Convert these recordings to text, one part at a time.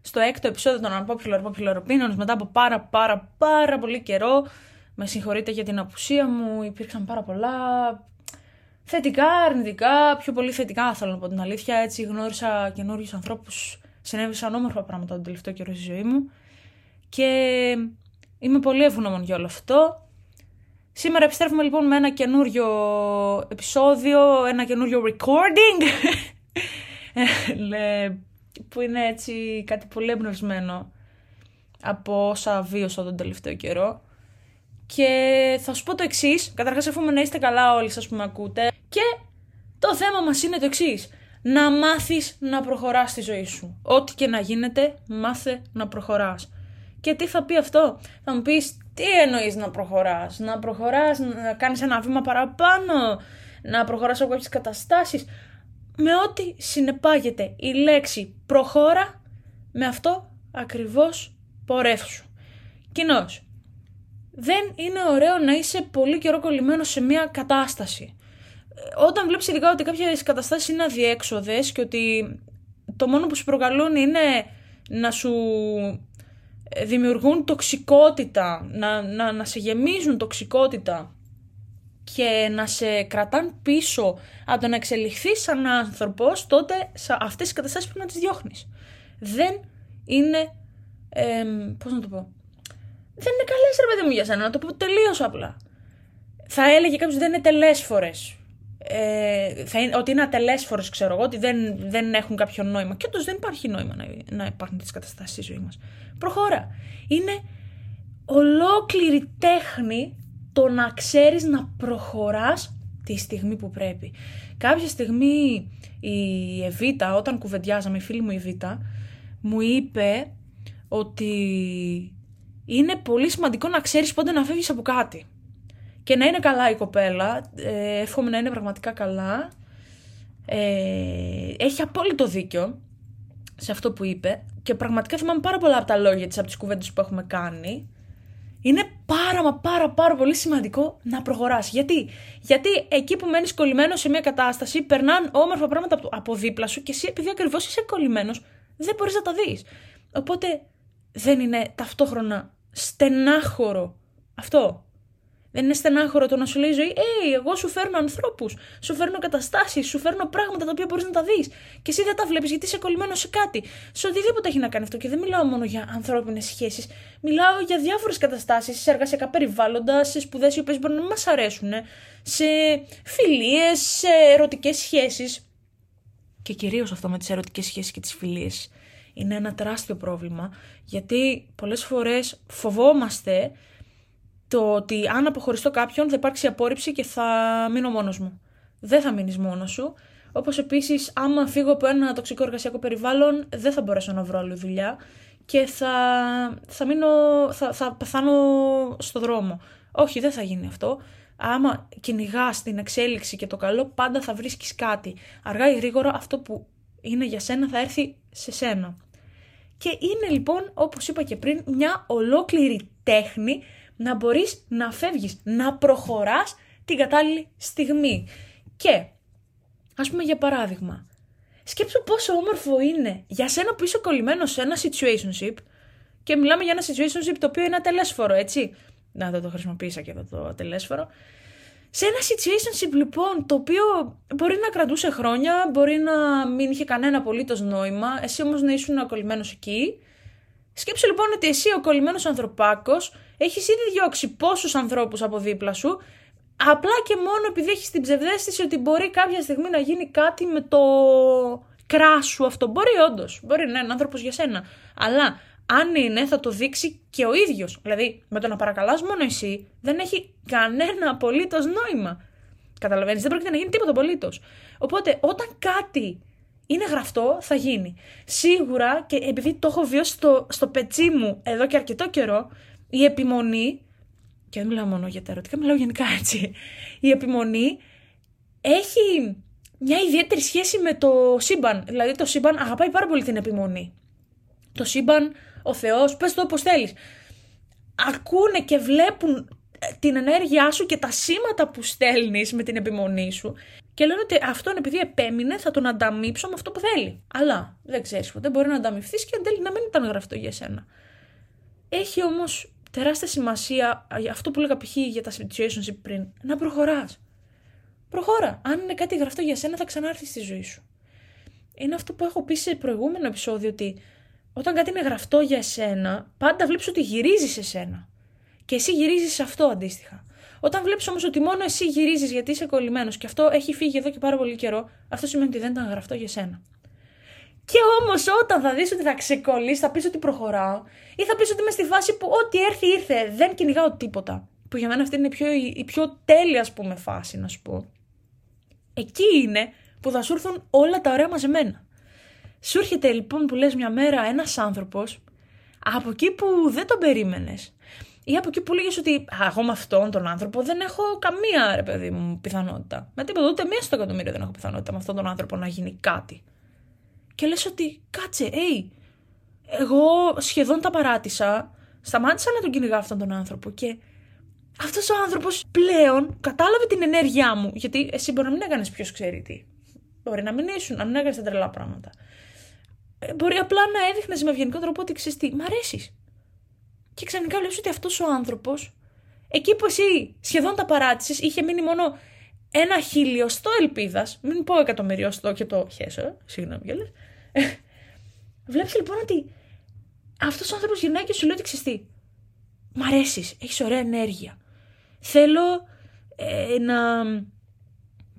στο έκτο επεισόδιο των Unpopular Popular Opinions μετά από πάρα πάρα πάρα πολύ καιρό. Με συγχωρείτε για την απουσία μου, υπήρξαν πάρα πολλά θετικά, αρνητικά, πιο πολύ θετικά θέλω να πω την αλήθεια. Έτσι γνώρισα καινούριους ανθρώπους, συνέβησαν όμορφα πράγματα τον τελευταίο καιρό στη ζωή μου και είμαι πολύ ευγνώμων για όλο αυτό. Σήμερα επιστρέφουμε λοιπόν με ένα καινούριο επεισόδιο, ένα καινούριο recording ε, που είναι έτσι κάτι πολύ εμπνευσμένο από όσα βίωσα τον τελευταίο καιρό. Και θα σου πω το εξής. Καταρχάς, εύχομαι να είστε καλά όλοι σας που με ακούτε. Και το θέμα μας είναι το εξής. Να μάθεις να προχωράς στη ζωή σου. Ό,τι και να γίνεται, μάθε να προχωράς. Και τι θα πει αυτό, θα μου πεις τι εννοείς να προχωράς, να προχωράς, να κάνεις ένα βήμα παραπάνω, να προχωράς από κάποιες καταστάσεις; Με ό,τι συνεπάγεται η λέξη προχώρα με αυτό ακριβώς πορεύσου. Κοινώς, δεν είναι ωραίο να είσαι πολύ καιρό κολλημένος σε μια κατάσταση. Όταν βλέπεις ειδικά ότι κάποιες καταστάσεις είναι αδιέξοδες και ότι το μόνο που σου προκαλούν είναι να σου δημιουργούν τοξικότητα, να, να, να σε γεμίζουν τοξικότητα και να σε κρατάν πίσω από το να εξελιχθείς σαν άνθρωπος, τότε αυτές τις καταστάσεις πρέπει να τις διώχνεις. Δεν είναι. Ε, Πώς να το πω. Δεν είναι καλές, ρε παιδί μου, για σένα, να το πω τελείως απλά. Θα έλεγε κάποιος δεν είναι τελέσφορες. Ε, θα είναι, ότι είναι ατελέσφορες, ξέρω εγώ, ότι δεν, δεν έχουν κάποιο νόημα. Και όντως δεν υπάρχει νόημα να, να υπάρχουν τις καταστάσεις στη ζωή μας. Προχώρα. Είναι ολόκληρη τέχνη το να ξέρεις να προχωράς τη στιγμή που πρέπει. Κάποια στιγμή η Εβίτα, όταν κουβεντιάζαμε, η φίλη μου η Εβίτα, μου είπε ότι είναι πολύ σημαντικό να ξέρεις πότε να φεύγεις από κάτι. Και να είναι καλά η κοπέλα, ε, εύχομαι να είναι πραγματικά καλά. Ε, έχει απόλυτο δίκιο σε αυτό που είπε και πραγματικά θυμάμαι πάρα πολλά από τα λόγια της από τις κουβέντες που έχουμε κάνει είναι πάρα μα πάρα πάρα πολύ σημαντικό να προχωράς. Γιατί; Γιατί εκεί που μένεις κολλημένος σε μια κατάσταση περνάνε όμορφα πράγματα από δίπλα σου και εσύ επειδή ακριβώς είσαι κολλημένος δεν μπορείς να τα δεις. Οπότε δεν είναι ταυτόχρονα στενάχωρο αυτό. Δεν είναι στενάχωρο το να σου λέει η ζωή, Ε, εγώ σου φέρνω ανθρώπους, σου φέρνω καταστάσεις, σου φέρνω πράγματα τα οποία μπορείς να τα δεις. Και εσύ δεν τα βλέπεις γιατί είσαι κολλημένος σε κάτι. Σε οτιδήποτε έχει να κάνει αυτό. Και δεν μιλάω μόνο για ανθρώπινες σχέσεις. Μιλάω για διάφορες καταστάσεις, σε εργασιακά περιβάλλοντα, σε σπουδές οι οποίες μπορεί να μας αρέσουν, σε φιλίες, σε ερωτικές σχέσεις. Και κυρίως αυτό με τις ερωτικές σχέσεις και τις φιλίες είναι ένα τεράστιο πρόβλημα, γιατί πολλές φορές φοβόμαστε το ότι αν αποχωριστώ κάποιον θα υπάρξει απόρριψη και θα μείνω μόνος μου. Δεν θα μείνεις μόνος σου. Όπως επίσης, άμα φύγω από ένα τοξικό εργασιακό περιβάλλον, δεν θα μπορέσω να βρω άλλη δουλειά και θα, θα, μείνω, θα, θα πεθάνω στο δρόμο. Όχι, δεν θα γίνει αυτό. Άμα κυνηγάς την εξέλιξη και το καλό, πάντα θα βρίσκεις κάτι. Αργά ή γρήγορα αυτό που είναι για σένα θα έρθει σε σένα. Και είναι λοιπόν, όπως είπα και πριν, μια ολόκληρη τέχνη να μπορείς να φεύγεις, να προχωράς την κατάλληλη στιγμή. Και, ας πούμε για παράδειγμα, σκέψου πόσο όμορφο είναι για σένα που είσαι κολλημένο σε ένα situationship και μιλάμε για ένα situationship το οποίο είναι ατελέσφορο, έτσι. Να το, το χρησιμοποίησα και εδώ το ατελέσφορο. Σε ένα situationship λοιπόν το οποίο μπορεί να κρατούσε χρόνια, μπορεί να μην είχε κανένα απολύτως νόημα, εσύ όμως να ήσουν κολλημένος εκεί. Σκέψου λοιπόν ότι εσύ ο κολλημένος ανθρωπάκος έχεις ήδη διώξει πόσους ανθρώπους από δίπλα σου, απλά και μόνο επειδή έχεις την ψευδέστηση ότι μπορεί κάποια στιγμή να γίνει κάτι με το κράσου αυτό. Μπορεί όντως, μπορεί να είναι άνθρωπος για σένα. Αλλά αν είναι, θα το δείξει και ο ίδιος. Δηλαδή, με το να παρακαλάς μόνο εσύ, δεν έχει κανένα απολύτως νόημα. Καταλαβαίνεις, δεν πρόκειται να γίνει τίποτα απολύτως. Οπότε, όταν κάτι είναι γραφτό, θα γίνει. Σίγουρα, και επειδή το έχω βιώσει στο, στο πετσί μου εδώ και αρκετό καιρό, η επιμονή, και δεν μιλάω μόνο για τα ερωτικά, μιλάω γενικά έτσι, η επιμονή έχει μια ιδιαίτερη σχέση με το σύμπαν. Δηλαδή το σύμπαν αγαπάει πάρα πολύ την επιμονή. Το σύμπαν, ο Θεός, πες το όπως θέλεις. Ακούνε και βλέπουν την ενέργειά σου και τα σήματα που στέλνεις με την επιμονή σου και λένε ότι αυτόν επειδή επέμεινε θα τον ανταμείψω με αυτό που θέλει. Αλλά δεν ξέρεις ποτέ μπορεί να ανταμυφθείς και εν τέλει να μην ήταν γραφτό για σένα. Έχει όμως τεράστια σημασία αυτό που λέγα π.χ. για τα situationship πριν, να προχωράς. Προχώρα. Αν είναι κάτι γραφτό για σένα, θα ξανάρθεις στη ζωή σου. Είναι αυτό που έχω πει σε προηγούμενο επεισόδιο ότι όταν κάτι είναι γραφτό για εσένα, πάντα βλέπεις ότι γυρίζεις σε σένα. Και εσύ γυρίζεις σε αυτό αντίστοιχα. Όταν βλέπεις όμως ότι μόνο εσύ γυρίζεις γιατί είσαι κολλημένος και αυτό έχει φύγει εδώ και πάρα πολύ καιρό, αυτό σημαίνει ότι δεν ήταν γραφτό για σένα. Και όμως όταν θα δεις ότι θα ξεκολλήσει, θα πεις ότι προχωράω, ή θα πεις ότι είμαι στη φάση που ό,τι έρθει ήρθε, δεν κυνηγάω τίποτα. Που για μένα αυτή είναι η πιο, η πιο τέλεια, ας πούμε, φάση, να σου πω. Εκεί είναι που θα σου έρθουν όλα τα ωραία μαζεμένα. Σου έρχεται λοιπόν που λες μια μέρα ένας άνθρωπος από εκεί που δεν τον περίμενες ή από εκεί που λέγες ότι εγώ με αυτόν τον άνθρωπο δεν έχω καμία ρε παιδί μου πιθανότητα. Με τίποτα, ούτε μία στο εκατομμύριο δεν έχω πιθανότητα με αυτόν τον άνθρωπο να γίνει κάτι. Και λες ότι κάτσε, hey, εγώ σχεδόν τα παράτησα, σταμάτησα να τον κυνηγάω αυτόν τον άνθρωπο και αυτός ο άνθρωπος πλέον κατάλαβε την ενέργειά μου, γιατί εσύ μπορεί να μην έκανες ποιος ξέρει τι. Μπορεί να μην ήσουν, να μην έκανες τα τρελά πράγματα. Ε, μπορεί απλά να έδειχνες με ευγενικό τρόπο ότι ξέρεις τι, μ' αρέσεις. Και ξαφνικά βλέπεις ότι αυτός ο άνθρωπος, εκεί που εσύ σχεδόν τα παράτησες, είχε μείνει μόνο ένα χίλιοστό ελπίδας. Μην πω εκατομμυριοστό και το χέσω, συγγνώμη κιόλας. Βλέπεις λοιπόν ότι αυτός ο άνθρωπος γυρνάει και σου λέει ότι ξέρεις τι. Μ' αρέσεις, έχεις ωραία ενέργεια. Θέλω ε, να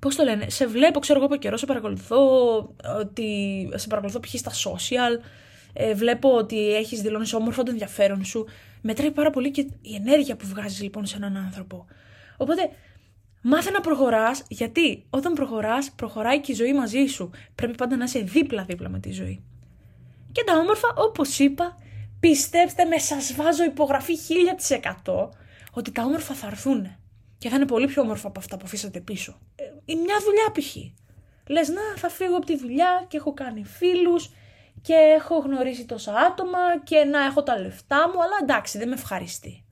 Πώς το λένε, σε βλέπω, ξέρω εγώ από καιρό, σε παρακολουθώ, ότι σε παρακολουθώ π.χ. στα social, ε, βλέπω ότι έχεις δηλώνεις όμορφο το ενδιαφέρον σου. Μετράει πάρα πολύ και η ενέργεια που βγάζεις λοιπόν σε έναν άνθρωπο. Οπότε μάθε να προχωράς, γιατί όταν προχωράς, προχωράει και η ζωή μαζί σου. Πρέπει πάντα να είσαι δίπλα-δίπλα με τη ζωή. Και τα όμορφα, όπως είπα, πιστέψτε με, σας βάζω υπογραφή 1000% ότι τα όμορφα θα έρθουν. Και θα είναι πολύ πιο όμορφα από αυτά που αφήσατε πίσω. Ε, μια δουλειά π.χ. Λες να θα φύγω από τη δουλειά και έχω κάνει φίλους και έχω γνωρίσει τόσα άτομα και να έχω τα λεφτά μου, αλλά εντάξει δεν με ευχαριστεί.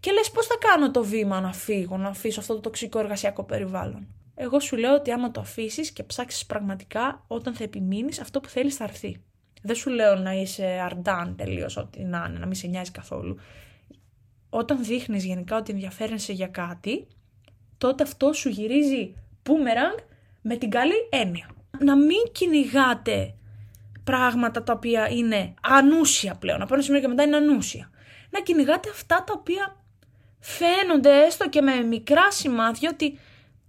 Και λες πώς θα κάνω το βήμα να φύγω, να αφήσω αυτό το τοξικό εργασιακό περιβάλλον; Εγώ σου λέω ότι άμα το αφήσεις και ψάξεις πραγματικά, όταν θα επιμείνεις, αυτό που θέλεις θα έρθει. Δεν σου λέω να είσαι αρντάν τελείως ό,τι να είναι, να μην σε νοιάζει καθόλου όταν δείχνεις γενικά ότι ενδιαφέρεσαι για κάτι, τότε αυτό σου γυρίζει boomerang με την καλή έννοια. Να μην κυνηγάτε πράγματα τα οποία είναι ανούσια πλέον. Από ένα σημείο και μετά είναι ανούσια. Να κυνηγάτε αυτά τα οποία φαίνονται έστω και με μικρά σημάδια ότι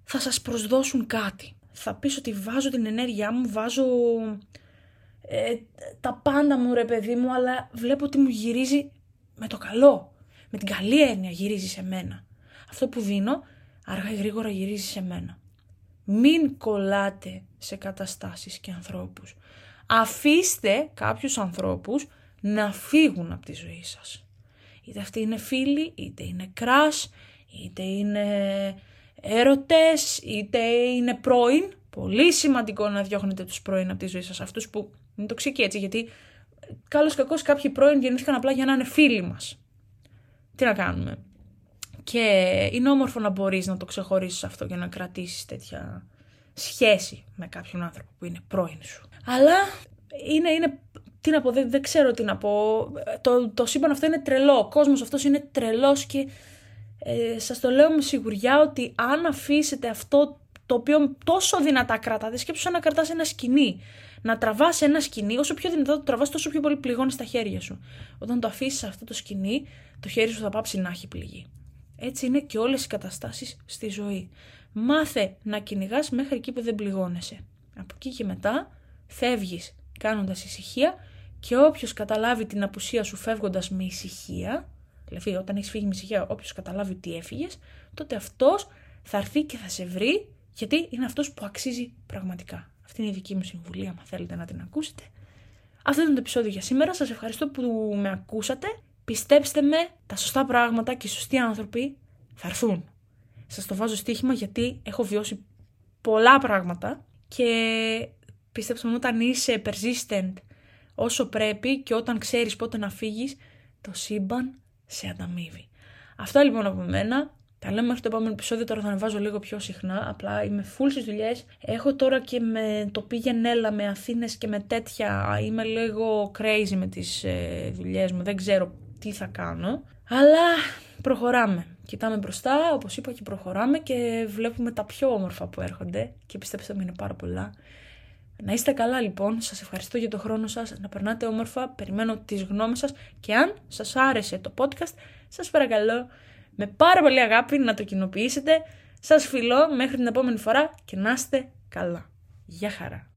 θα σας προσδώσουν κάτι. Θα πεις ότι βάζω την ενέργειά μου, βάζω ε, τα πάντα μου ρε παιδί μου, αλλά βλέπω ότι μου γυρίζει με το καλό με την καλή έννοια γυρίζει σε μένα. Αυτό που δίνω, αργά ή γρήγορα γυρίζει σε μένα. Μην κολλάτε σε καταστάσεις και ανθρώπους. Αφήστε κάποιους ανθρώπους να φύγουν από τη ζωή σας. Είτε αυτοί είναι φίλοι, είτε είναι κράς, είτε είναι έρωτες, είτε είναι πρώην. Πολύ σημαντικό να διώχνετε τους πρώην από τη ζωή σας. Αυτούς που είναι τοξικοί έτσι, γιατί καλώς κακώς κάποιοι πρώην γεννήθηκαν απλά για να είναι φίλοι μας. Τι να κάνουμε. Και είναι όμορφο να μπορείς να το ξεχωρίσεις αυτό και να κρατήσεις τέτοια σχέση με κάποιον άνθρωπο που είναι πρώην σου. Αλλά είναι, είναι τι να πω, δεν, δεν ξέρω τι να πω. Το, το σύμπαν αυτό είναι τρελό. Ο κόσμος αυτός είναι τρελός και ε, σας το λέω με σιγουριά ότι αν αφήσετε αυτό το οποίο τόσο δυνατά κρατάτε, σκέψου να κρατάς ένα σκηνή. Να τραβάς ένα σκηνή, όσο πιο δυνατά το τραβάς, τόσο πιο πολύ πληγώνεις τα χέρια σου. Όταν το αφήσεις αυτό το σκηνή, το χέρι σου θα πάψει να έχει πληγή. Έτσι είναι και όλες οι καταστάσεις στη ζωή. Μάθε να κυνηγάς μέχρι εκεί που δεν πληγώνεσαι. Από εκεί και μετά φεύγεις κάνοντας ησυχία και όποιος καταλάβει την απουσία σου φεύγοντας με ησυχία, δηλαδή όταν έχεις φύγει με ησυχία όποιος καταλάβει ότι έφυγες, τότε αυτός θα έρθει και θα σε βρει γιατί είναι αυτός που αξίζει πραγματικά. Αυτή είναι η δική μου συμβουλή, αν θέλετε να την ακούσετε. Αυτό ήταν το επεισόδιο για σήμερα. Σας ευχαριστώ που με ακούσατε Πιστέψτε με, τα σωστά πράγματα και οι σωστοί άνθρωποι θα έρθουν. Σας το βάζω στοίχημα γιατί έχω βιώσει πολλά πράγματα και πιστέψτε με όταν είσαι persistent όσο πρέπει και όταν ξέρεις πότε να φύγεις, το σύμπαν σε ανταμείβει. Αυτά λοιπόν από μένα. Τα λέμε μέχρι το επόμενο επεισόδιο. Τώρα θα ανεβάζω λίγο πιο συχνά. Απλά είμαι full στις δουλειές. Έχω τώρα και με το πήγαινε έλα με Αθήνες και με τέτοια. Είμαι λίγο crazy με τις ε, δουλειές μου. Δεν ξέρω τι θα κάνω. Αλλά προχωράμε. Κοιτάμε μπροστά, όπως είπα, και προχωράμε και βλέπουμε τα πιο όμορφα που έρχονται. Και πιστέψτε με, είναι πάρα πολλά. Να είστε καλά λοιπόν, σας ευχαριστώ για το χρόνο σας, να περνάτε όμορφα, περιμένω τις γνώμες σας και αν σας άρεσε το podcast, σας παρακαλώ με πάρα πολύ αγάπη να το κοινοποιήσετε. Σας φιλώ μέχρι την επόμενη φορά και να είστε καλά. Γεια χαρά.